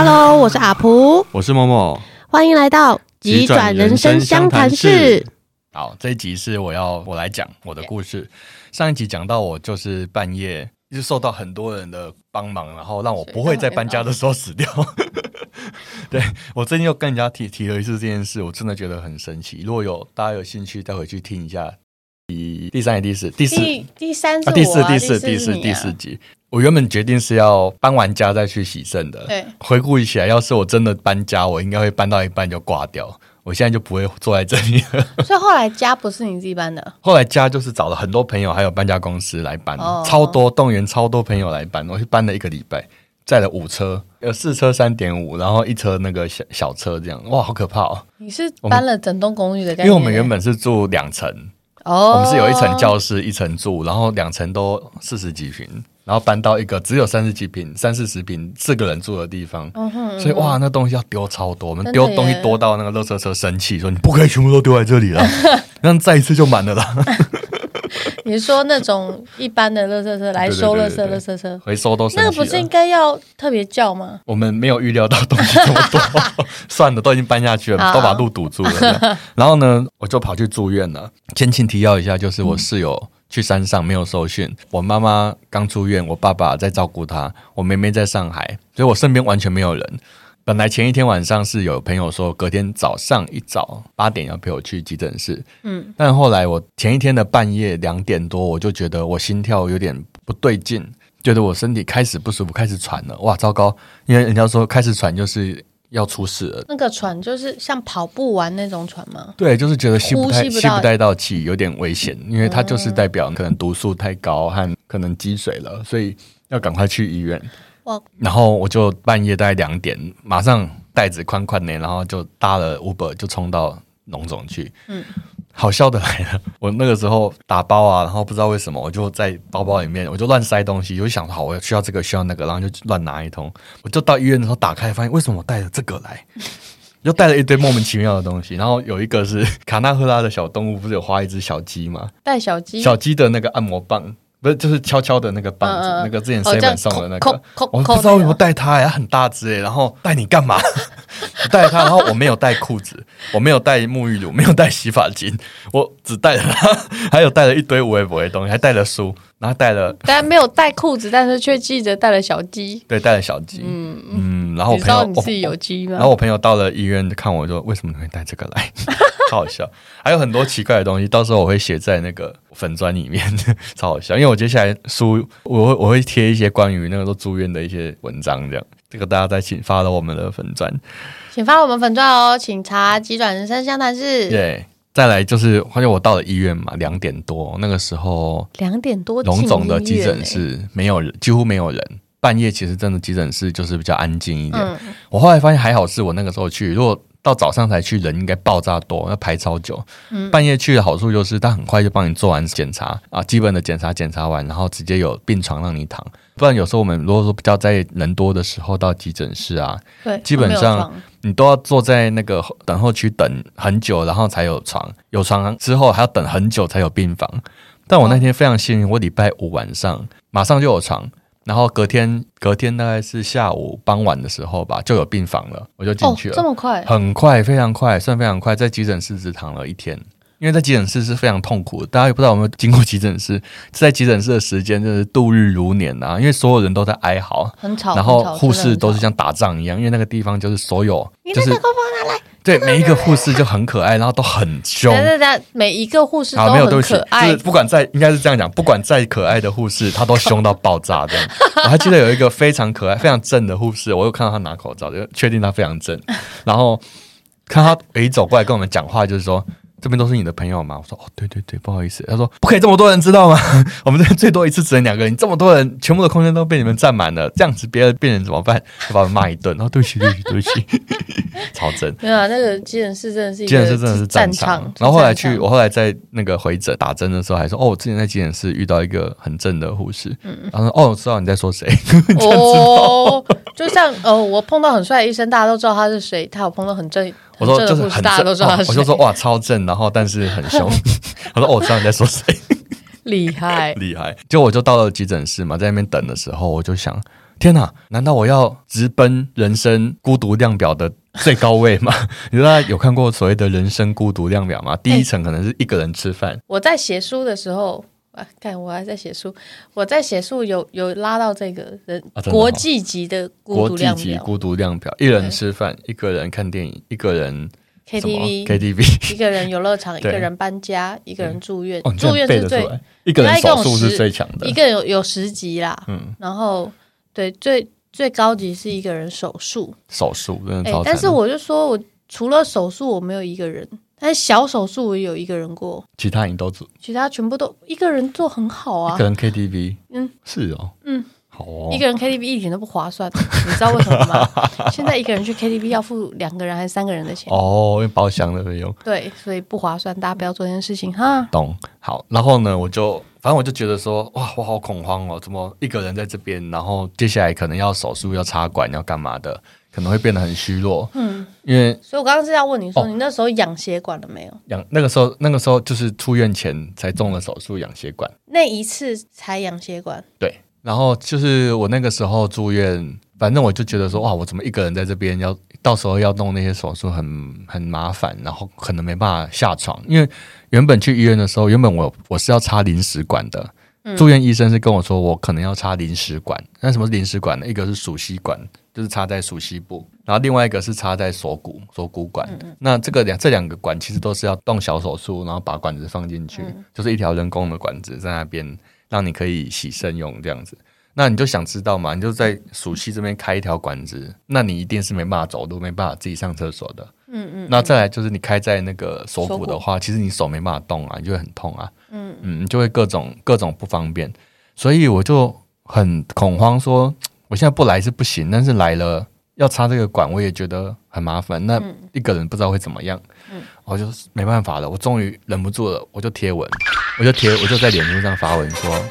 Hello，我是阿普，我是默默，欢迎来到急转人生相谈室。好，这一集是我要我来讲我的故事。上一集讲到我就是半夜一直受到很多人的帮忙，然后让我不会在搬家的时候死掉。对，我最近又跟人家提提了一次这件事，我真的觉得很神奇。如果有大家有兴趣，再回去听一下。第第三集、第四、第四、第三、第四、第四、第四、第四集。我原本决定是要搬完家再去洗肾的。对，回顾一下，要是我真的搬家，我应该会搬到一半就挂掉。我现在就不会坐在这里了。所以后来家不是你自己搬的？后来家就是找了很多朋友，还有搬家公司来搬，哦、超多动员超多朋友来搬。我去搬了一个礼拜，载了五车，有四车三点五，然后一车那个小小车这样。哇，好可怕哦！你是搬了整栋公寓的？因为我们原本是住两层，哦，我们是有一层教室，一层住，然后两层都四十几坪。然后搬到一个只有三十几平、三四十平、四个人住的地方，嗯哼，所以哇，那东西要丢超多，我们丢东西多到那个垃圾车生气，说你不可以全部都丢在这里了，那再一次就满了啦。你说那种一般的垃圾车来收垃圾，垃圾车回收都是那个不是应该要特别叫吗？我们没有预料到东西这么多，算了，都已经搬下去了，都把路堵住了。然后呢，我就跑去住院了。先请提要一下，就是我室友。嗯去山上没有受训，我妈妈刚出院，我爸爸在照顾她，我妹妹在上海，所以我身边完全没有人。本来前一天晚上是有朋友说隔天早上一早八点要陪我去急诊室，嗯，但后来我前一天的半夜两点多，我就觉得我心跳有点不对劲，觉得我身体开始不舒服，开始喘了，哇，糟糕！因为人家说开始喘就是。要出事了，那个喘就是像跑步完那种喘吗？对，就是觉得吸不太吸不太到气，有点危险，因为它就是代表可能毒素太高和可能积水了，所以要赶快去医院。哇！然后我就半夜大概两点，马上袋子宽宽的，然后就搭了 Uber 就冲到农总去。嗯。好笑的来了，我那个时候打包啊，然后不知道为什么，我就在包包里面，我就乱塞东西，我就想好我需要这个需要那个，然后就乱拿一通。我就到医院的时候打开，发现为什么我带了这个来，又带了一堆莫名其妙的东西。然后有一个是卡纳赫拉的小动物，不是有画一只小鸡吗？带小鸡，小鸡的那个按摩棒。不是，就是悄悄的那个棒子，嗯嗯那个之前 seven 送的那个，我不知道为什么带它，呀很大只诶，然后带你干嘛？带它，然后我没有带裤子，我没有带沐浴乳，没有带洗发精，我只带了它，还有带了一堆无微不微的东西，还带了书。然后带了，但没有带裤子，但是却记着带了小鸡。对，带了小鸡。嗯嗯。然后我朋友，你知道你自己有鸡吗？然后我朋友到了医院看我说：“为什么你会带这个来？” 超好笑。还有很多奇怪的东西，到时候我会写在那个粉砖里面，超好笑。因为我接下来书，我会我会贴一些关于那个都住院的一些文章，这样这个大家再请发到我们的粉砖，请发我们粉砖哦，请查“急转人生相谈室”。对。再来就是，发现我到了医院嘛，两点多那个时候，两点多，龙总的急诊室没有人，几乎没有人。半夜其实真的急诊室就是比较安静一点。嗯、我后来发现还好是我那个时候去，如果到早上才去，人应该爆炸多，要排超久。嗯、半夜去的好处就是他很快就帮你做完检查啊，基本的检查检查完，然后直接有病床让你躺。不然有时候我们如果说比较在人多的时候到急诊室啊，对，基本上你都要坐在那个等候区等很久，然后才有床，有床之后还要等很久才有病房。但我那天非常幸运，我礼拜五晚上马上就有床，然后隔天隔天大概是下午傍晚的时候吧，就有病房了，我就进去了。这么快？很快，非常快，算非常快，在急诊室只躺了一天。因为在急诊室是非常痛苦的，大家也不知道有没有经过急诊室，在急诊室的时间就是度日如年啊！因为所有人都在哀嚎，很吵，然后护士都是像打仗一样，因为那个地方就是所有，就是你的麦克风拿来，对，每一个护士就很可爱，然后都很凶，对对对，每一个护士都很可爱，就是不管再应该是这样讲，不管再可爱的护士，他都凶到爆炸这样。我还记得有一个非常可爱、非常正的护士，我又看到他拿口罩，就确定他非常正，然后看他一走过来跟我们讲话，就是说。这边都是你的朋友吗？我说哦，对对对，不好意思。他说不可以这么多人知道吗？我们这边最多一次只能两个人，这么多人，全部的空间都被你们占满了，这样子别的病人怎么办？就把我们骂一顿。然后对不起，对不起，对不起，超真。没有啊，那个急诊室真的是急诊室真的是战场。然后后来去，我后来在那个回诊打针的时候还说，哦，我之前在急诊室遇到一个很正的护士。嗯，然后说哦，我知道你在说谁。哦，就像哦，我碰到很帅的医生，大家都知道他是谁。他有碰到很正。我说就是很正，我就说哇超正，然后但是很凶。我说哦，我知道你在说谁，厉害厉害。就我就到了急诊室嘛，在那边等的时候，我就想天哪，难道我要直奔人生孤独量表的最高位吗？你知道有看过所谓的人生孤独量表吗？第一层可能是一个人吃饭。我在写书的时候。看，我还在写书。我在写书，有有拉到这个人国际级的孤独量表。国际级孤独量表，一人吃饭，一个人看电影，一个人 KTV KTV，一个人游乐场，一个人搬家，一个人住院。哦，住院是最一个人手术是最强的，一个有有十级啦。嗯，然后对最最高级是一个人手术，手术真的超。但是我就说我除了手术，我没有一个人。但是小手术我有一个人过，其他你都做，其他全部都一个人做很好啊。一个人 KTV，嗯，是哦，嗯，好哦。一个人 KTV 一点都不划算，你知道为什么吗？现在一个人去 KTV 要付两个人还是三个人的钱？哦，因为包厢的费用。对，所以不划算，大家不要做这件事情哈。懂。好，然后呢，我就反正我就觉得说，哇，我好恐慌哦，怎么一个人在这边？然后接下来可能要手术，要插管，要干嘛的？可能会变得很虚弱，嗯，因为，所以我刚刚是要问你说，你那时候养血管了没有？养那个时候，那个时候就是出院前才动了手术养血管，那一次才养血管。对，然后就是我那个时候住院，反正我就觉得说，哇，我怎么一个人在这边，要到时候要弄那些手术很很麻烦，然后可能没办法下床，因为原本去医院的时候，原本我我是要插临时管的。住院医生是跟我说，我可能要插临时管。那什么是临时管呢？一个是鼠吸管，就是插在鼠吸部，然后另外一个是插在锁骨锁骨管。那这个两这两个管其实都是要动小手术，然后把管子放进去，就是一条人工的管子在那边，让你可以洗肾用这样子。那你就想知道嘛？你就在鼠蹊这边开一条管子，那你一定是没办法走路，没办法自己上厕所的。嗯嗯。那再来就是你开在那个锁骨的话，其实你手没办法动啊，你就会很痛啊。嗯嗯，就会各种各种不方便，所以我就很恐慌，说我现在不来是不行，但是来了要插这个管，我也觉得很麻烦。那一个人不知道会怎么样，嗯，我就没办法了，我终于忍不住了，我就贴文，我就贴，我就在脸书上发文说，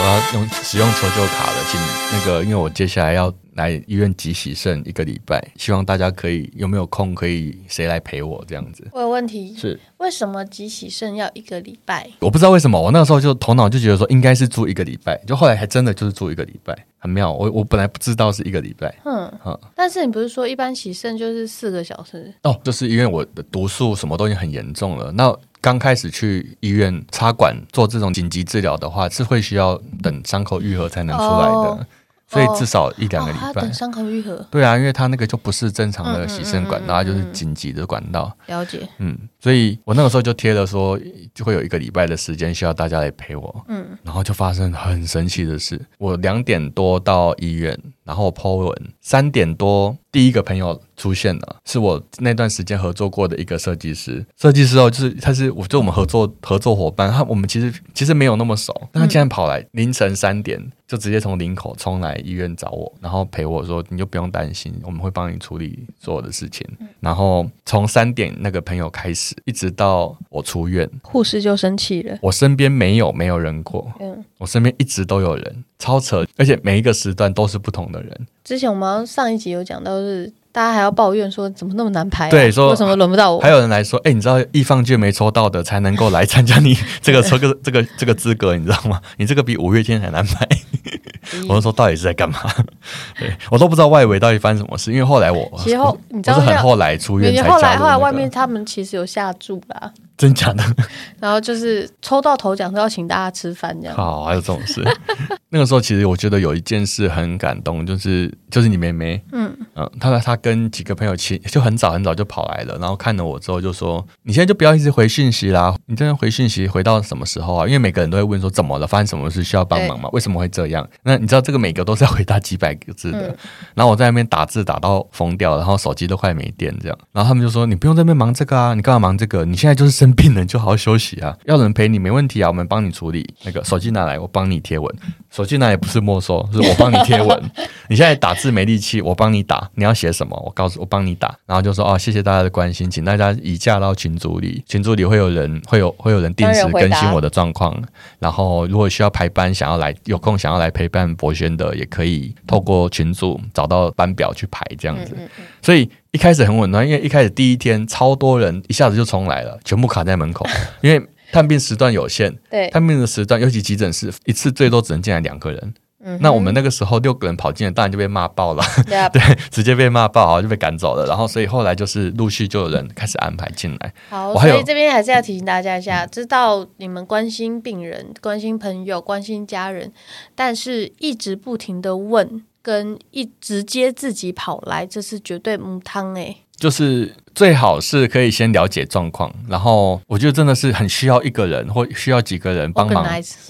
我要用使用求救卡了，请那个，因为我接下来要。来医院急洗肾一个礼拜，希望大家可以有没有空可以谁来陪我这样子。我有问题是为什么急洗肾要一个礼拜？我不知道为什么，我那个时候就头脑就觉得说应该是住一个礼拜，就后来还真的就是住一个礼拜，很妙。我我本来不知道是一个礼拜，嗯嗯。但是你不是说一般洗肾就是四个小时？哦，就是因为我的毒素什么都已经很严重了。那刚开始去医院插管做这种紧急治疗的话，是会需要等伤口愈合才能出来的。哦所以至少一两个礼拜，等伤口愈合。对啊，因为他那个就不是正常的洗肾管道，它就是紧急的管道。了解。嗯，所以我那个时候就贴了说，就会有一个礼拜的时间需要大家来陪我。嗯，然后就发生很神奇的事，我两点多到医院。然后 po 文，三点多第一个朋友出现了，是我那段时间合作过的一个设计师。设计师哦，就是他是我就我们合作合作伙伴，他我们其实其实没有那么熟，但他竟然跑来凌晨三点就直接从林口冲来医院找我，然后陪我说，你就不用担心，我们会帮你处理所有的事情。然后从三点那个朋友开始，一直到我出院，护士就生气了。我身边没有没有人过，嗯，我身边一直都有人。超扯，而且每一个时段都是不同的人。之前我们上一集有讲到，是大家还要抱怨说怎么那么难排啊？对，说为什么轮不到我？还有人来说，哎，你知道易放券没抽到的才能够来参加你这个抽个 这个这个资格，你知道吗？你这个比五月天还难排。我就说到底是在干嘛？对，我都不知道外围到底发生什么事，因为后来我其实后你知道是很后来出院才加入，后来后来外面他们其实有下注啦。真假的？然后就是抽到头奖都要请大家吃饭这样。好，还有这种事。那个时候其实我觉得有一件事很感动，就是就是你妹妹，嗯嗯，她她跟几个朋友去，就很早很早就跑来了，然后看了我之后就说：“你现在就不要一直回信息啦，你真的回信息回到什么时候啊？因为每个人都会问说怎么了，发生什么事需要帮忙吗？为什么会这样？那你知道这个每个都是要回答几百个字的，然后我在那边打字打到疯掉，然后手机都快没电这样，然后他们就说：你不用在那边忙这个啊，你干嘛忙这个？你现在就是生病了，就好好休息啊，要人陪你没问题啊，我们帮你处理。那个手机拿来，我帮你贴文。手机拿来不是没收，是我帮你贴文。你现在打字没力气，我帮你打。你要写什么？我告诉我帮你打。然后就说哦，谢谢大家的关心，请大家移驾到群组里，群组里会有人，会有会有人定时更新我的状况。然后如果需要排班，想要来有空想要来陪伴博轩的，也可以透过群组找到班表去排这样子。所以。一开始很稳当，因为一开始第一天超多人一下子就冲来了，全部卡在门口，因为探病时段有限，对，探病的时段尤其急诊室一次最多只能进来两个人，嗯，那我们那个时候六个人跑进来，当然就被骂爆了。对，直接被骂爆，然后就被赶走了。然后，所以后来就是陆续就有人开始安排进来。好，所以这边还是要提醒大家一下，知道你们关心病人、关心朋友、关心家人，但是一直不停的问，跟一直接自己跑来，这是绝对母汤哎。就是最好是可以先了解状况，然后我觉得真的是很需要一个人或需要几个人帮忙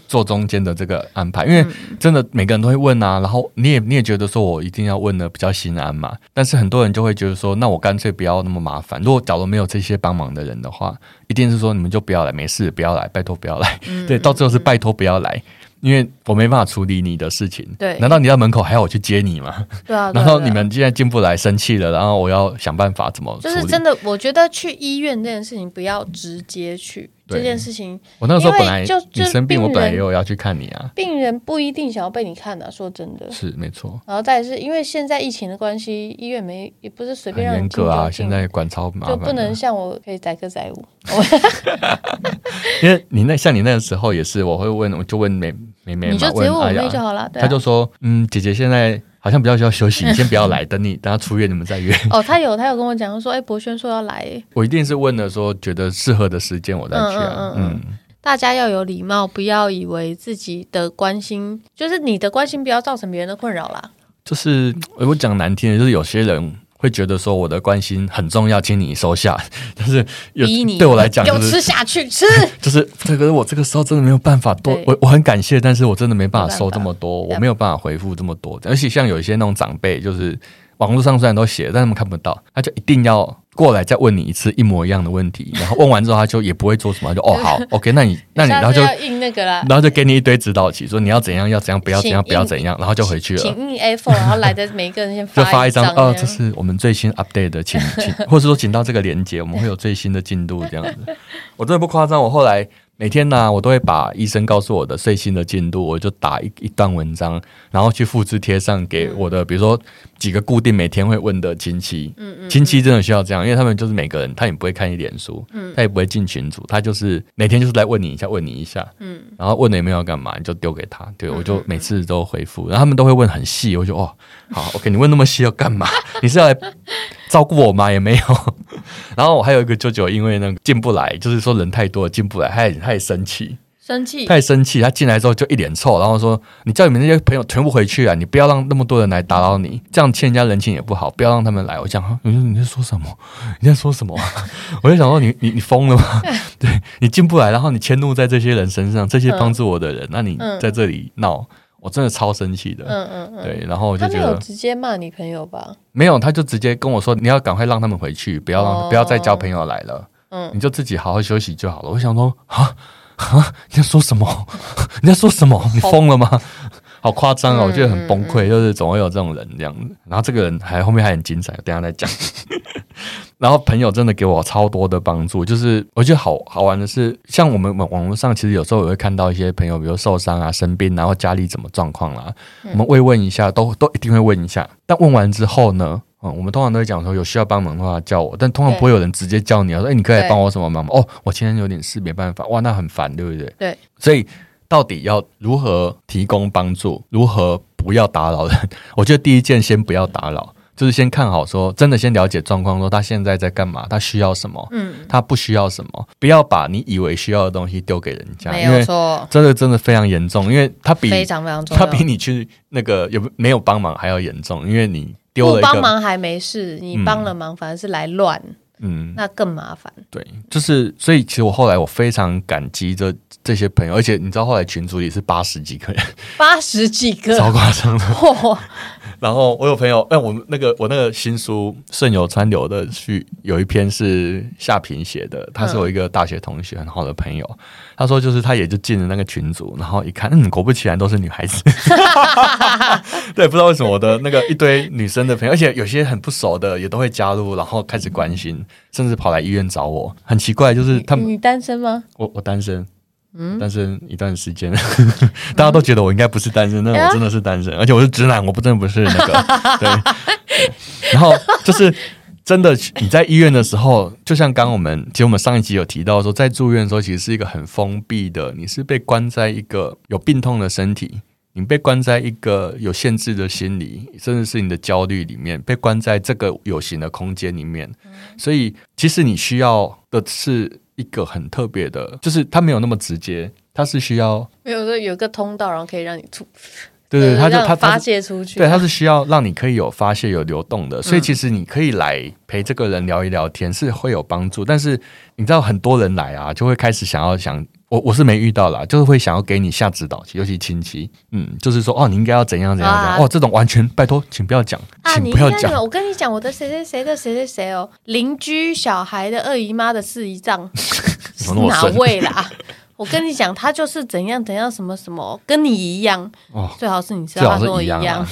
做中间的这个安排，因为真的每个人都会问啊，然后你也你也觉得说我一定要问的比较心安嘛，但是很多人就会觉得说，那我干脆不要那么麻烦。如果假如没有这些帮忙的人的话，一定是说你们就不要来，没事不要来，拜托不要来，对，到最后是拜托不要来。因为我没办法处理你的事情，对，难道你在门口还要我去接你吗？对啊，然后你们现在进不来，生气了，然后我要想办法怎么？就是真的，我觉得去医院这件事情不要直接去这件事情。我那个时候本来就你生病，我本来也有要去看你啊。病人不一定想要被你看的，说真的是没错。然后再是因为现在疫情的关系，医院没也不是随便让。严格啊，现在管超麻烦，就不能像我可以载歌载舞。因为你那像你那个时候也是，我会问，我就问没。妹妹你就直接问我妹就好了。他就说：“嗯，姐姐现在好像比较需要休息，你先不要来，等你等她出院，你们再约。”哦，他有他有跟我讲说：“哎，博轩说要来。”我一定是问了说觉得适合的时间我再去啊。嗯，大家要有礼貌，不要以为自己的关心就是你的关心，不要造成别人的困扰啦。就是我讲难听的，就是有些人。会觉得说我的关心很重要，请你收下。但是有对我来讲，就吃下去吃。就是这个，我这个时候真的没有办法多，我我很感谢，但是我真的没办法收这么多，我没有办法回复这么多。而且像有一些那种长辈，就是网络上虽然都写，但他们看不到，他就一定要。过来再问你一次一模一样的问题，然后问完之后他就也不会做什么，就哦好，OK，那你那你然后就然后就给你一堆指导棋，说你要怎样要怎样，不要怎样不要怎样，然后就回去了。请印 A4，然后来的每一个人先 就发一张，哦，这是我们最新 update 的，请请，或者说请到这个链接，我们会有最新的进度这样子。我真的不夸张，我后来。每天呢、啊，我都会把医生告诉我的最新的进度，我就打一一段文章，然后去复制贴上给我的，比如说几个固定每天会问的亲戚。嗯嗯，亲戚真的需要这样，因为他们就是每个人，他也不会看一点书，嗯，他也不会进群组，他就是每天就是来问你一下，问你一下，嗯，然后问了也没有要干嘛，你就丢给他，对，我就每次都回复，然后他们都会问很细，我就哦，好，OK，你问那么细要干嘛？你是要来照顾我吗？也没有。然后我还有一个舅舅，因为那个进不来，就是说人太多了进不来，他也他也生气，生气，他也生气。他进来之后就一脸臭，然后说：“你叫你们那些朋友全部回去啊！你不要让那么多人来打扰你，这样欠人家人情也不好。不要让他们来。”我讲：“你说你在说什么？你在说什么？”我就想说：“ 你你 你疯了吗？对你进不来，然后你迁怒在这些人身上，这些帮助我的人，那你在这里闹。”我真的超生气的，嗯嗯嗯，对，然后我就觉得直接骂你朋友吧？没有，他就直接跟我说：“你要赶快让他们回去，不要让、哦、不要再交朋友来了，嗯，你就自己好好休息就好了。”我想说啊啊，你在说什么？你在说什么？你疯了吗？好夸张哦！我觉得很崩溃，就是总会有这种人这样子。然后这个人还后面还很精彩，等下再讲。然后朋友真的给我超多的帮助，就是我觉得好好玩的是，像我们网网络上其实有时候也会看到一些朋友，比如受伤啊、生病，然后家里怎么状况啦，我们慰问一下，都都一定会问一下。但问完之后呢，嗯，我们通常都会讲说有需要帮忙的话叫我，但通常不会有人直接叫你啊，说哎，你可以帮我什么忙吗？哦，我今天有点事没办法，哇，那很烦，对不对？对，所以。到底要如何提供帮助？如何不要打扰人？我觉得第一件先不要打扰，就是先看好说，真的先了解状况，说他现在在干嘛，他需要什么，嗯，他不需要什么，不要把你以为需要的东西丢给人家，没有错，真的真的非常严重，因为他比非常非常重要，他比你去那个有没有帮忙还要严重，因为你丢了一个帮忙还没事，你帮了忙反而是来乱。嗯，那更麻烦。对，就是所以，其实我后来我非常感激这这些朋友，而且你知道，后来群组里是八十几个人，八十几个，超夸张的。哦、然后我有朋友，哎，我们那个我那个新书《顺流川流》的序有一篇是夏平写的，他是我一个大学同学，很好的朋友。嗯、他说，就是他也就进了那个群组，然后一看，嗯，果不其然都是女孩子。对，不知道为什么我的那个一堆女生的朋友，而且有些很不熟的也都会加入，然后开始关心。甚至跑来医院找我，很奇怪，就是他们。你单身吗？我我单身，嗯，单身一段时间，嗯、大家都觉得我应该不是单身，但我真的是单身，而且我是直男，我不真的不是那个。对，对，然后就是真的，你在医院的时候，就像刚我们其实我们上一集有提到说，在住院的时候，其实是一个很封闭的，你是被关在一个有病痛的身体。你被关在一个有限制的心理，甚至是你的焦虑里面，被关在这个有形的空间里面。嗯、所以，其实你需要的是一个很特别的，就是它没有那么直接，它是需要有个有个通道，然后可以让你出。对对，他就他发泄出去，对，他是需要让你可以有发泄、有流动的，所以其实你可以来陪这个人聊一聊天，是会有帮助。但是你知道，很多人来啊，就会开始想要想我，我是没遇到啦，就是会想要给你下指导，尤其亲戚，嗯，就是说哦，你应该要怎样怎样怎样，啊、哦，这种完全拜托，请不要讲，请不要讲、啊。我跟你讲，我的谁谁谁的谁谁谁哦，邻居小孩的二姨妈的四姨丈，哪位啦？我跟你讲，他就是怎样怎样什么什么，跟你一样哦。最好是你知道他跟我一样，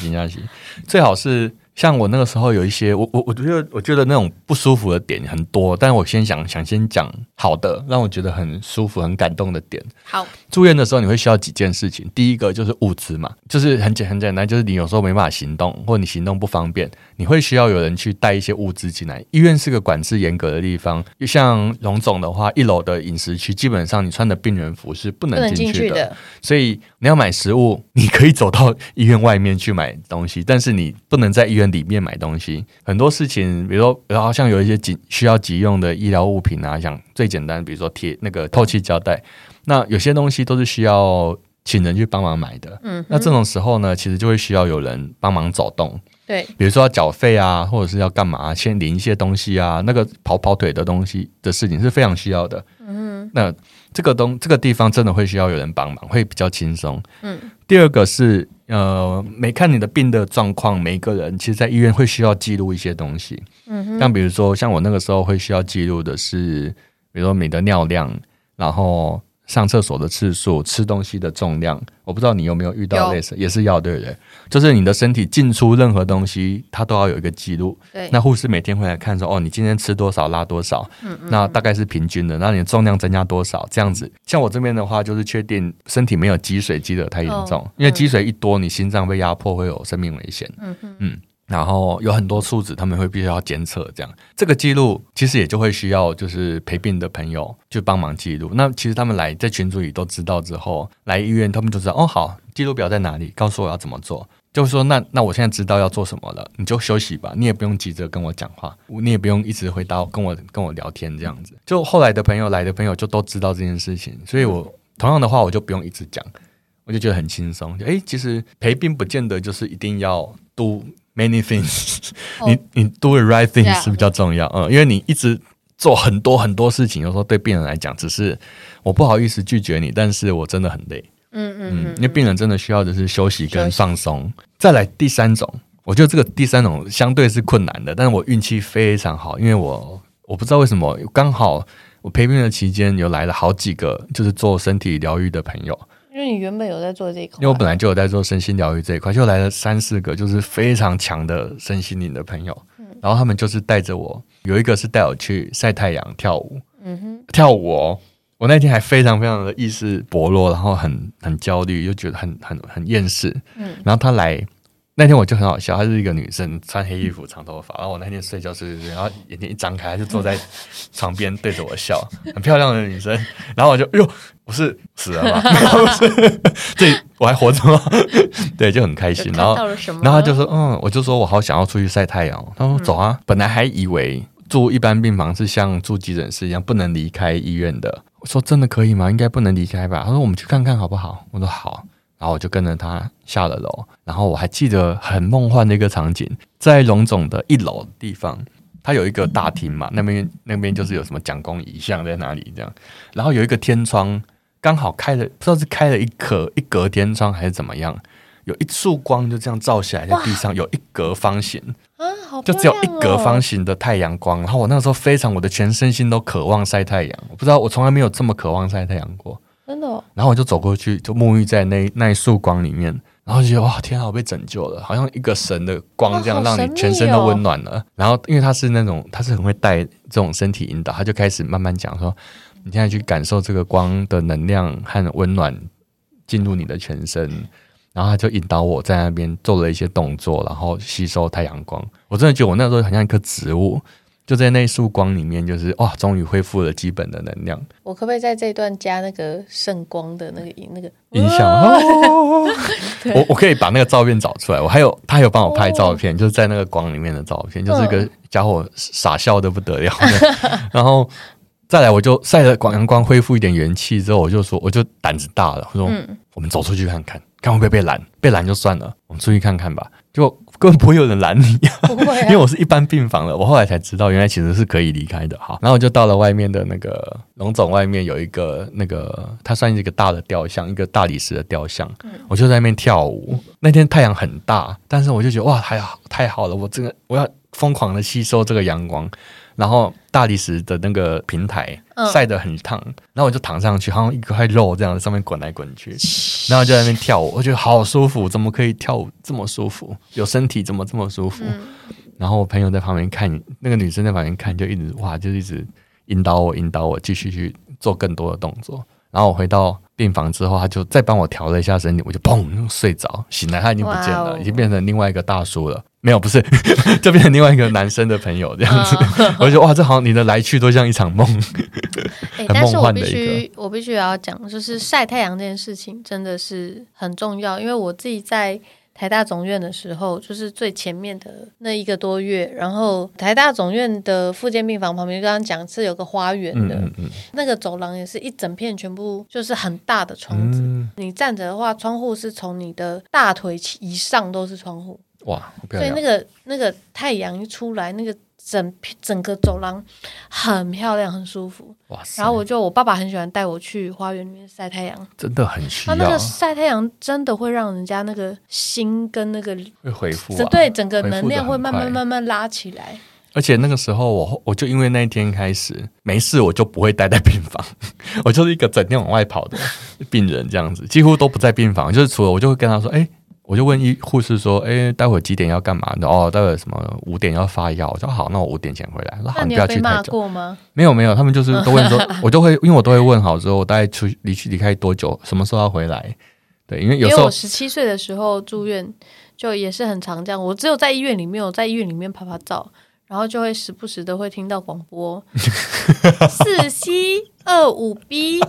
最好是。像我那个时候有一些，我我我觉得我觉得那种不舒服的点很多，但是我先想想先讲好的，让我觉得很舒服、很感动的点。好，住院的时候你会需要几件事情，第一个就是物资嘛，就是很简很简单，就是你有时候没办法行动，或者你行动不方便，你会需要有人去带一些物资进来。医院是个管制严格的地方，就像荣总的话，一楼的饮食区基本上你穿的病人服是不能进去，去的，所以你要买食物，你可以走到医院外面去买东西，但是你不能在医院。里面买东西很多事情，比如说，然后像有一些急需要急用的医疗物品啊，像最简单，比如说贴那个透气胶带，那有些东西都是需要请人去帮忙买的。嗯，那这种时候呢，其实就会需要有人帮忙走动。对，比如说要缴费啊，或者是要干嘛，先领一些东西啊，那个跑跑腿的东西的事情是非常需要的。嗯，那这个东这个地方真的会需要有人帮忙，会比较轻松。嗯，第二个是。呃，每看你的病的状况，每一个人其实，在医院会需要记录一些东西。嗯哼，像比如说，像我那个时候会需要记录的是，比如说你的尿量，然后。上厕所的次数、吃东西的重量，我不知道你有没有遇到类似，也是要对不对？就是你的身体进出任何东西，它都要有一个记录。对，那护士每天会来看说，哦，你今天吃多少，拉多少，嗯嗯，那大概是平均的。那你的重量增加多少？这样子，像我这边的话，就是确定身体没有积水积得太严重，哦，因为积水一多，你心脏被压迫会有生命危险。嗯嗯。然后有很多数值，他们会必须要监测，这样这个记录其实也就会需要就是陪病的朋友就帮忙记录。那其实他们来在群组里都知道之后，来医院他们就知道哦，好，记录表在哪里，告诉我要怎么做。就是说，那那我现在知道要做什么了，你就休息吧，你也不用急着跟我讲话，你也不用一直回答跟我跟我聊天这样子。就后来的朋友来的朋友就都知道这件事情，所以我同样的话我就不用一直讲，我就觉得很轻松。就诶，其实陪病不见得就是一定要 do。Many things，你你 do the right things 是比较重要，嗯，因为你一直做很多很多事情，有时候对病人来讲，只是我不好意思拒绝你，但是我真的很累，嗯嗯嗯，因为病人真的需要的是休息跟放松。再来第三种，我觉得这个第三种相对是困难的，但是我运气非常好，因为我我不知道为什么刚好我陪病的期间有来了好几个就是做身体疗愈的朋友。因为你原本有在做这一块，因为我本来就有在做身心疗愈这一块，就来了三四个，就是非常强的身心灵的朋友。嗯、然后他们就是带着我，有一个是带我去晒太阳、跳舞。嗯哼，跳舞哦，我那天还非常非常的意识薄弱，然后很很焦虑，又觉得很很很厌世。嗯，然后他来。那天我就很好笑，她是一个女生，穿黑衣服、长头发。然后我那天睡觉睡睡睡，然后眼睛一张开，她就坐在床边对着我笑，很漂亮的女生。然后我就，哎呦，我是死了吗？对，我还活着吗？对，就很开心。然后，然后她就说，嗯，我就说我好想要出去晒太阳。她说，走啊。本来还以为住一般病房是像住急诊室一样不能离开医院的。我说，真的可以吗？应该不能离开吧？她说，我们去看看好不好？我说好。然后我就跟着他下了楼，然后我还记得很梦幻的一个场景，在龙总的一楼的地方，它有一个大厅嘛，那边那边就是有什么蒋公遗像在哪里这样，然后有一个天窗，刚好开了，不知道是开了一格一格天窗还是怎么样，有一束光就这样照下来，在地上有一格方形，就只有一格方形的太阳光，然后我那个时候非常，我的全身心都渴望晒太阳，我不知道我从来没有这么渴望晒太阳过。真的、然后我就走过去，就沐浴在那那一束光里面，然后就觉得哇，天啊，我被拯救了，好像一个神的光这样，让你全身都温暖了。然后，因为他是那种，他是很会带这种身体引导，他就开始慢慢讲说，你现在去感受这个光的能量和温暖进入你的全身，然后他就引导我在那边做了一些动作，然后吸收太阳光。我真的觉得我那时候很像一棵植物。就在那束光里面，就是哇，终于恢复了基本的能量。我可不可以在这一段加那个圣光的那个音那个音响？我我可以把那个照片找出来。我还有他有帮我拍照片，哦、就是在那个光里面的照片，就是一个家伙傻笑的不得了。然后再来，我就晒了光阳光，恢复一点元气之后，我就说，我就胆子大了，我说、嗯、我们走出去看看，看会不会被拦？被拦就算了，我们出去看看吧。就。根本不会有人拦你，不会啊，因为我是一般病房的。我后来才知道，原来其实是可以离开的。好，然后我就到了外面的那个龙总外面有一个那个，它算是一个大的雕像，一个大理石的雕像。我就在那边跳舞。那天太阳很大，但是我就觉得哇，太好太好了，我这个我要疯狂的吸收这个阳光。然后大理石的那个平台晒得很烫，嗯、然后我就躺上去，好像一块肉这样在上面滚来滚去，然后就在那边跳舞，我觉得好舒服，怎么可以跳舞这么舒服？有身体怎么这么舒服？嗯、然后我朋友在旁边看，那个女生在旁边看，就一直哇，就一直引导我，引导我继续去做更多的动作。然后我回到病房之后，他就再帮我调了一下身体，我就砰睡着，醒来他已经不见了，哦、已经变成另外一个大叔了。没有，不是，就变成另外一个男生的朋友这样子。哦、我就觉得哇，这好像你的来去都像一场梦，欸、很梦幻的一个。我必须要讲，就是晒太阳这件事情真的是很重要，因为我自己在。台大总院的时候，就是最前面的那一个多月，然后台大总院的附件病房旁边，刚刚讲是有个花园的，嗯嗯嗯、那个走廊也是一整片，全部就是很大的窗子。嗯、你站着的话，窗户是从你的大腿以上都是窗户。哇，所以那个那个太阳一出来，那个。整整个走廊很漂亮，很舒服。哇塞！然后我就我爸爸很喜欢带我去花园里面晒太阳，真的很需要。那个晒太阳真的会让人家那个心跟那个会恢复、啊，对整个能量会慢慢慢慢拉起来。而且那个时候我我就因为那一天开始没事，我就不会待在病房，我就是一个整天往外跑的病人，这样子几乎都不在病房，就是除了我就会跟他说，哎。我就问医护士说：“哎、欸，待会几点要干嘛？哦，待会什么五点要发药。”我说：“好，那我五点前回来。”那好，你不要去太久。没有没有，他们就是都问说，我就会因为我都会问好之后，我大概出离去离开多久，什么时候要回来？对，因为有时候我十七岁的时候住院，就也是很常这样。我只有在医院里面，我在医院里面拍拍照。然后就会时不时的会听到广播，四 C 二五 B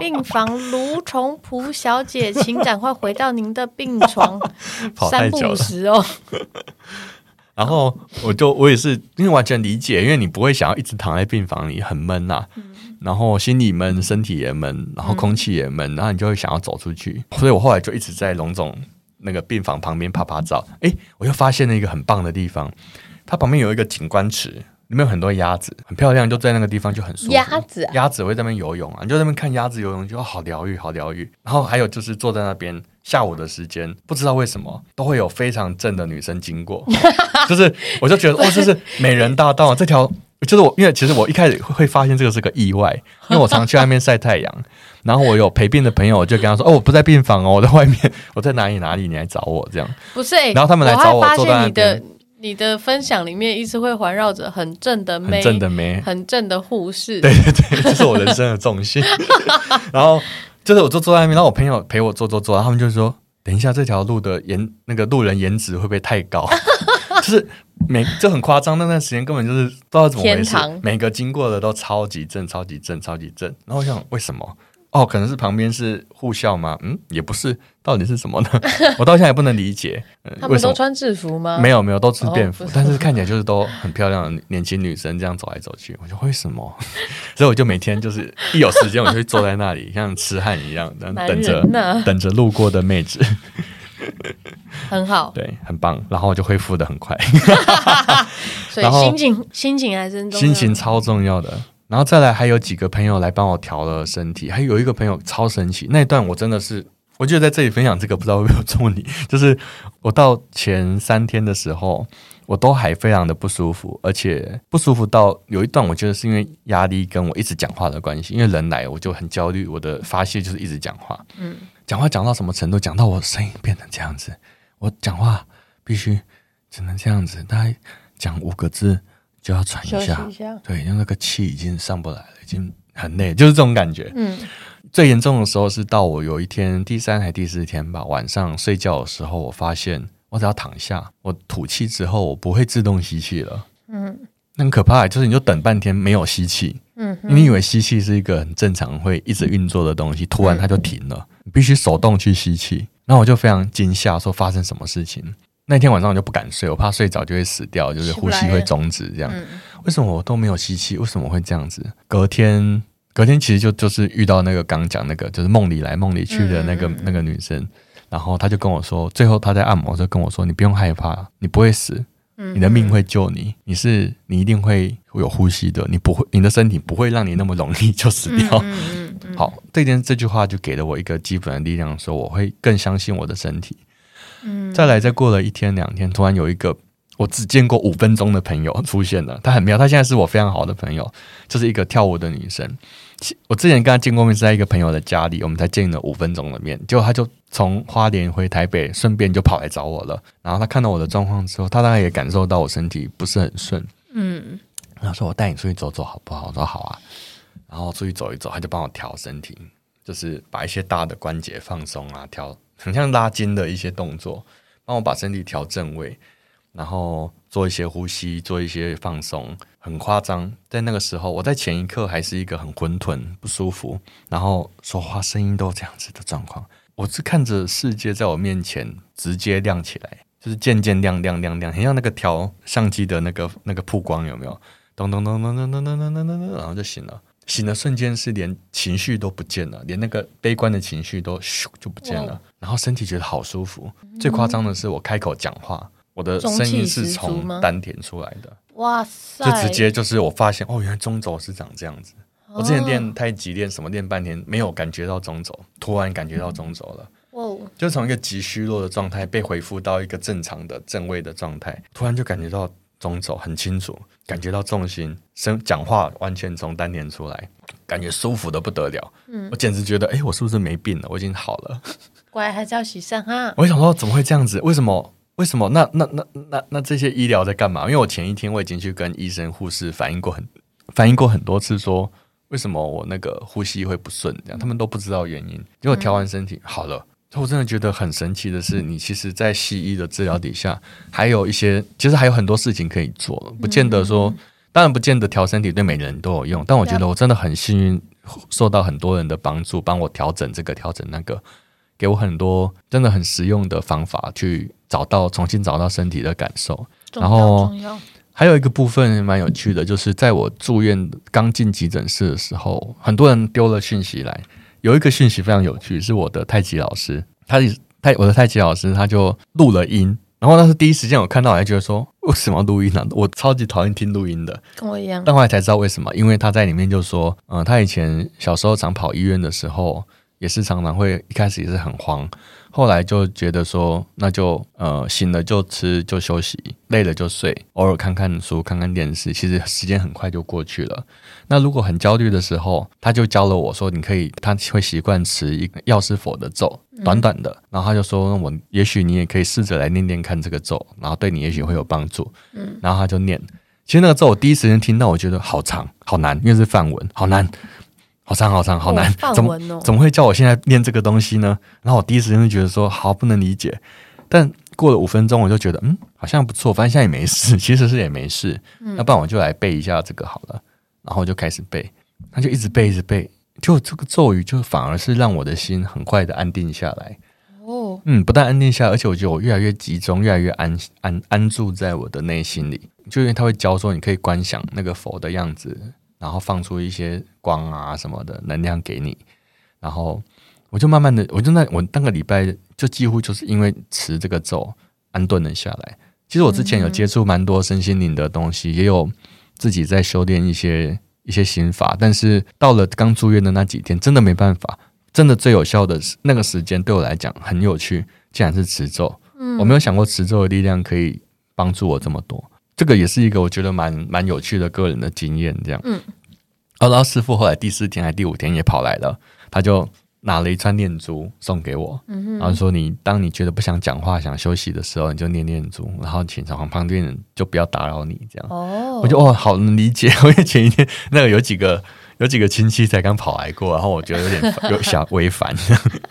病房卢崇璞小姐，请赶快回到您的病床，三不五时哦。然后我就我也是因为完全理解，因为你不会想要一直躺在病房里很闷呐、啊，嗯、然后心里闷，身体也闷，然后空气也闷，然后你就会想要走出去。所以我后来就一直在龙总那个病房旁边趴趴照。哎，我又发现了一个很棒的地方。它旁边有一个景观池，里面有很多鸭子，很漂亮，就在那个地方就很舒服。鸭子、啊，鸭子会在那边游泳啊，你就在那边看鸭子游泳，就好疗愈，好疗愈。然后还有就是坐在那边，下午的时间，不知道为什么都会有非常正的女生经过，就是我就觉得哦，这是美人大道这条，就是我因为其实我一开始会发现这个是个意外，因为我常去外面晒太阳，然后我有陪病的朋友，我就跟他说哦，我不在病房哦，我在外面，我在哪里哪里，你来找我这样。不是、欸，然后他们来找我，我坐在那边。你的分享里面一直会环绕着很正的妹，很正的妹，很正的护士。对 对对，这是我人生的重心。然后就是我坐坐在那边，然后我朋友陪我坐坐坐，然后他们就说：“等一下，这条路的颜那个路人颜值会不会太高？” 就是每就很夸张，那段时间根本就是不知道怎么回事，每个经过的都超级正，超级正，超级正。然后我想为什么？哦，可能是旁边是护校吗？嗯，也不是，到底是什么呢？我到现在也不能理解。嗯、他们都穿制服吗？没有，没有，都是便服，哦、但是看起来就是都很漂亮的年轻女生这样走来走去。我就为什么？所以我就每天就是一有时间，我就会坐在那里像痴汉一样，等着等着路过的妹子。很好，对，很棒，然后我就恢复的很快。所以心情心情还是心情超重要的。然后再来，还有几个朋友来帮我调了身体，还有一个朋友超神奇。那一段我真的是，我觉得在这里分享这个，不知道会不会有中你。就是我到前三天的时候，我都还非常的不舒服，而且不舒服到有一段，我觉得是因为压力跟我一直讲话的关系。因为人来，我就很焦虑，我的发泄就是一直讲话。嗯，讲话讲到什么程度？讲到我声音变成这样子，我讲话必须只能这样子，大概讲五个字。就要喘一下，一下对，因为那个气已经上不来了，已经很累，就是这种感觉。嗯，最严重的时候是到我有一天第三还第四天吧，晚上睡觉的时候，我发现我只要躺下，我吐气之后，我不会自动吸气了。嗯，很可怕，就是你就等半天没有吸气，嗯，你以为吸气是一个很正常会一直运作的东西，突然它就停了，你必须手动去吸气。然后我就非常惊吓，说发生什么事情？那天晚上我就不敢睡，我怕睡着就会死掉，就是呼吸会终止这样。为什么我都没有吸气？为什么会这样子？隔天，隔天其实就就是遇到那个刚讲那个，就是梦里来梦里去的那个那个女生，然后她就跟我说，最后她在按摩就跟我说：“你不用害怕，你不会死。”你的命会救你，你是你一定会有呼吸的，你不会，你的身体不会让你那么容易就死掉。好，这件这句话就给了我一个基本的力量，说我会更相信我的身体。嗯，再来，再过了一天两天，突然有一个我只见过五分钟的朋友出现了，她很妙，她现在是我非常好的朋友，就是一个跳舞的女生。我之前跟他见过面是在一个朋友的家里，我们才见了五分钟的面，结果他就从花莲回台北，顺便就跑来找我了。然后他看到我的状况之后，他大概也感受到我身体不是很顺，嗯，然后说：“我带你出去走走好不好？”我说：“好啊。”然后出去走一走，他就帮我调身体，就是把一些大的关节放松啊，调很像拉筋的一些动作，帮我把身体调正位，然后做一些呼吸，做一些放松。很夸张，在那个时候，我在前一刻还是一个很混沌、不舒服，然后说话声音都这样子的状况。我是看着世界在我面前直接亮起来，就是渐渐亮亮亮亮，很像那个调相机的那个那个曝光，有没有？咚咚咚咚咚咚咚咚咚咚，然后就醒了。醒的瞬间是连情绪都不见了，连那个悲观的情绪都咻就不见了，然后身体觉得好舒服。最夸张的是，我开口讲话，我的声音是从丹田出来的。哇塞！就直接就是我发现哦，原来中轴是长这样子。哦、我之前练太极练什么练半天没有感觉到中轴，突然感觉到中轴了。哦，就从一个极虚弱的状态被恢复到一个正常的正位的状态，突然就感觉到中轴很清楚，感觉到重心，声讲话完全从丹田出来，感觉舒服的不得了。嗯，我简直觉得哎，我是不是没病了？我已经好了。乖，还是要洗肾哈。我想说怎么会这样子？为什么？为什么？那那那那那这些医疗在干嘛？因为我前一天我已经去跟医生护士反映过很反映过很多次，说为什么我那个呼吸会不顺，这样他们都不知道原因。结果调完身体好了，我真的觉得很神奇的是，你其实，在西医的治疗底下，还有一些其实还有很多事情可以做，不见得说，当然不见得调身体对每个人都有用，但我觉得我真的很幸运，受到很多人的帮助，帮我调整这个调整那个。给我很多真的很实用的方法，去找到重新找到身体的感受。然后还有一个部分蛮有趣的，就是在我住院刚进急诊室的时候，很多人丢了讯息来。有一个讯息非常有趣，是我的太极老师，他太我的太极老师他就录了音。然后那是第一时间我看到，我还觉得说为什么要录音呢？我超级讨厌听录音的，跟我一样。但后来才知道为什么，因为他在里面就说，嗯，他以前小时候常跑医院的时候。也是常常会一开始也是很慌，后来就觉得说，那就呃醒了就吃就休息，累了就睡，偶尔看看书看看电视，其实时间很快就过去了。那如果很焦虑的时候，他就教了我说，你可以他会习惯吃一个药师佛的咒，短短的，然后他就说，那我也许你也可以试着来念念看这个咒，然后对你也许会有帮助。嗯，然后他就念，其实那个咒我第一时间听到，我觉得好长好难，因为是梵文，好难。好长好长好难，哦、怎么怎么会叫我现在念这个东西呢？然后我第一时间就觉得说好不能理解，但过了五分钟我就觉得嗯好像不错，反正现在也没事，其实是也没事。嗯、要不然我就来背一下这个好了，然后就开始背，他就一直背一直背，就这个咒语就反而是让我的心很快的安定下来。哦，嗯，不但安定下来，而且我觉得我越来越集中，越来越安安安住在我的内心里，就因为他会教说你可以观想那个佛的样子。然后放出一些光啊什么的能量给你，然后我就慢慢的，我就那我那个礼拜就几乎就是因为持这个咒安顿了下来。其实我之前有接触蛮多身心灵的东西，也有自己在修炼一些一些心法，但是到了刚住院的那几天，真的没办法，真的最有效的那个时间对我来讲很有趣，竟然是持咒。嗯我没有想过持咒的力量可以帮助我这么多。这个也是一个我觉得蛮蛮有趣的个人的经验，这样。嗯。然后师傅后来第四天还第五天也跑来了，他就拿了一串念珠送给我，嗯、然后说：“你当你觉得不想讲话、想休息的时候，你就念念珠，然后请从旁边人就不要打扰你。”这样。哦。我就哦，好能理解。因为前一天那个有几个有几个亲戚才刚跑来过，然后我觉得有点有小违反。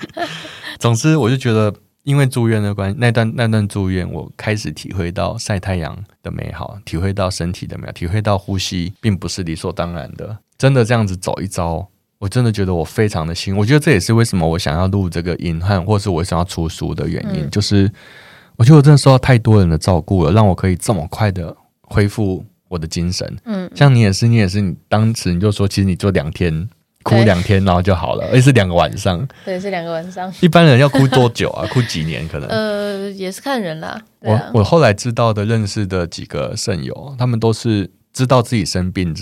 总之，我就觉得因为住院的关系，那段那段住院，我开始体会到晒太阳的美好，体会到身体的美好，体会到呼吸并不是理所当然的。真的这样子走一遭，我真的觉得我非常的幸运。我觉得这也是为什么我想要录这个隐汉，或是我想要出书的原因，嗯、就是我觉得我真的受到太多人的照顾了，让我可以这么快的恢复我的精神。嗯，像你也是，你也是，你当时你就说，其实你就两天。哭两天，然后就好了，而且是两个晚上。对，是两个晚上。一般人要哭多久啊？哭几年可能？呃，也是看人啦。啊、我我后来知道的、认识的几个肾友，他们都是知道自己生病，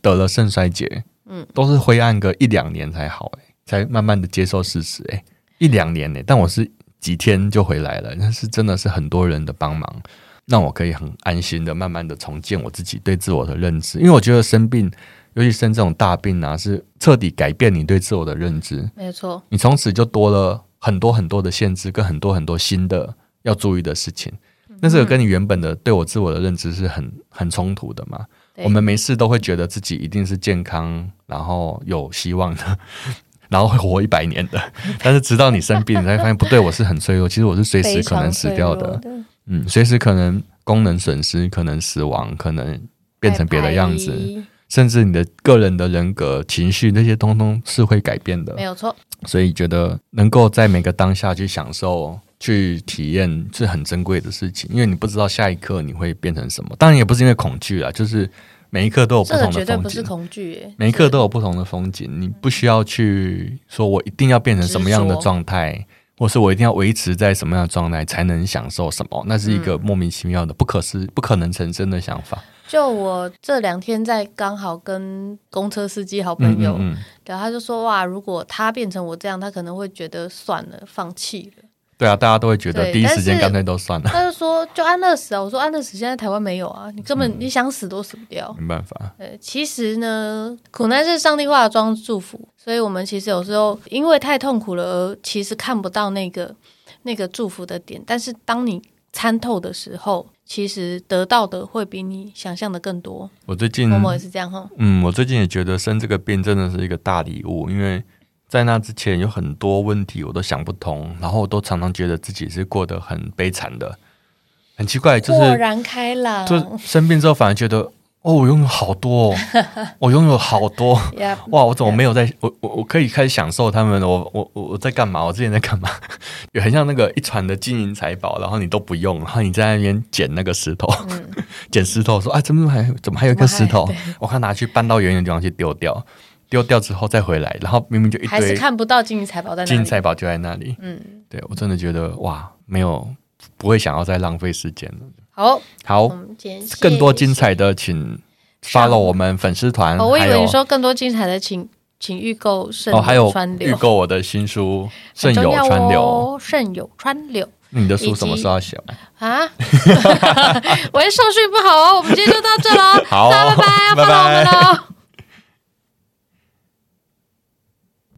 得了肾衰竭，嗯，都是灰暗个一两年才好，哎，才慢慢的接受事实，哎，一两年呢。但我是几天就回来了，那是真的是很多人的帮忙，让我可以很安心的慢慢的重建我自己对自我的认知，因为我觉得生病。尤其生这种大病啊，是彻底改变你对自我的认知。没错，你从此就多了很多很多的限制，跟很多很多新的要注意的事情。那这个跟你原本的对我自我的认知是很很冲突的嘛？我们没事都会觉得自己一定是健康，然后有希望的，然后会活一百年的。但是直到你生病，你才发现不对，我是很脆弱。其实我是随时可能死掉的，的嗯，随时可能功能损失，可能死亡，可能变成别的样子。甚至你的个人的人格、情绪那些，通通是会改变的，没有错。所以觉得能够在每个当下去享受、去体验，是很珍贵的事情。因为你不知道下一刻你会变成什么。当然也不是因为恐惧啦，就是每一刻都有不同的风景。绝对不是恐惧，每一刻都有不同的风景，你不需要去说我一定要变成什么样的状态，或是我一定要维持在什么样的状态才能享受什么。那是一个莫名其妙的、不可思、不可能成真的想法。就我这两天在刚好跟公车司机好朋友，嗯嗯嗯对，他就说哇，如果他变成我这样，他可能会觉得算了，放弃了。对啊，大家都会觉得第一时间干脆都算了。他就说就安乐死啊，我说安乐死现在台湾没有啊，你根本、嗯、你想死都死不掉，没办法。对，其实呢，苦难是上帝化妆祝福，所以我们其实有时候因为太痛苦了而其实看不到那个那个祝福的点，但是当你参透的时候。其实得到的会比你想象的更多。我最近默默也是这样哈。嗯，我最近也觉得生这个病真的是一个大礼物，因为在那之前有很多问题我都想不通，然后我都常常觉得自己是过得很悲惨的，很奇怪，就是豁然开朗。就生病之后反而觉得。哦，我拥有好多，哦，我拥有好多 哇！我怎么没有在.我我我可以开始享受他们？我我我在干嘛？我之前在干嘛？有很像那个一船的金银财宝，然后你都不用，然后你在那边捡那个石头，捡、嗯、石头说啊，怎么还怎么还有一个石头？我看拿去搬到远远的地方去丢掉，丢掉之后再回来，然后明明就一堆，还是看不到金银财宝在那里。金银财宝就在那里。嗯，对我真的觉得哇，没有不会想要再浪费时间了。好，好，更多精彩的，请 follow 我们粉丝团。我以为你说更多精彩的，请请预购肾友川流。哦，还有预购我的新书《肾友川流》。肾友川流，你的书什么时候要写啊？我的受训不好哦。我们今天就到这喽，好，拜拜，拜拜。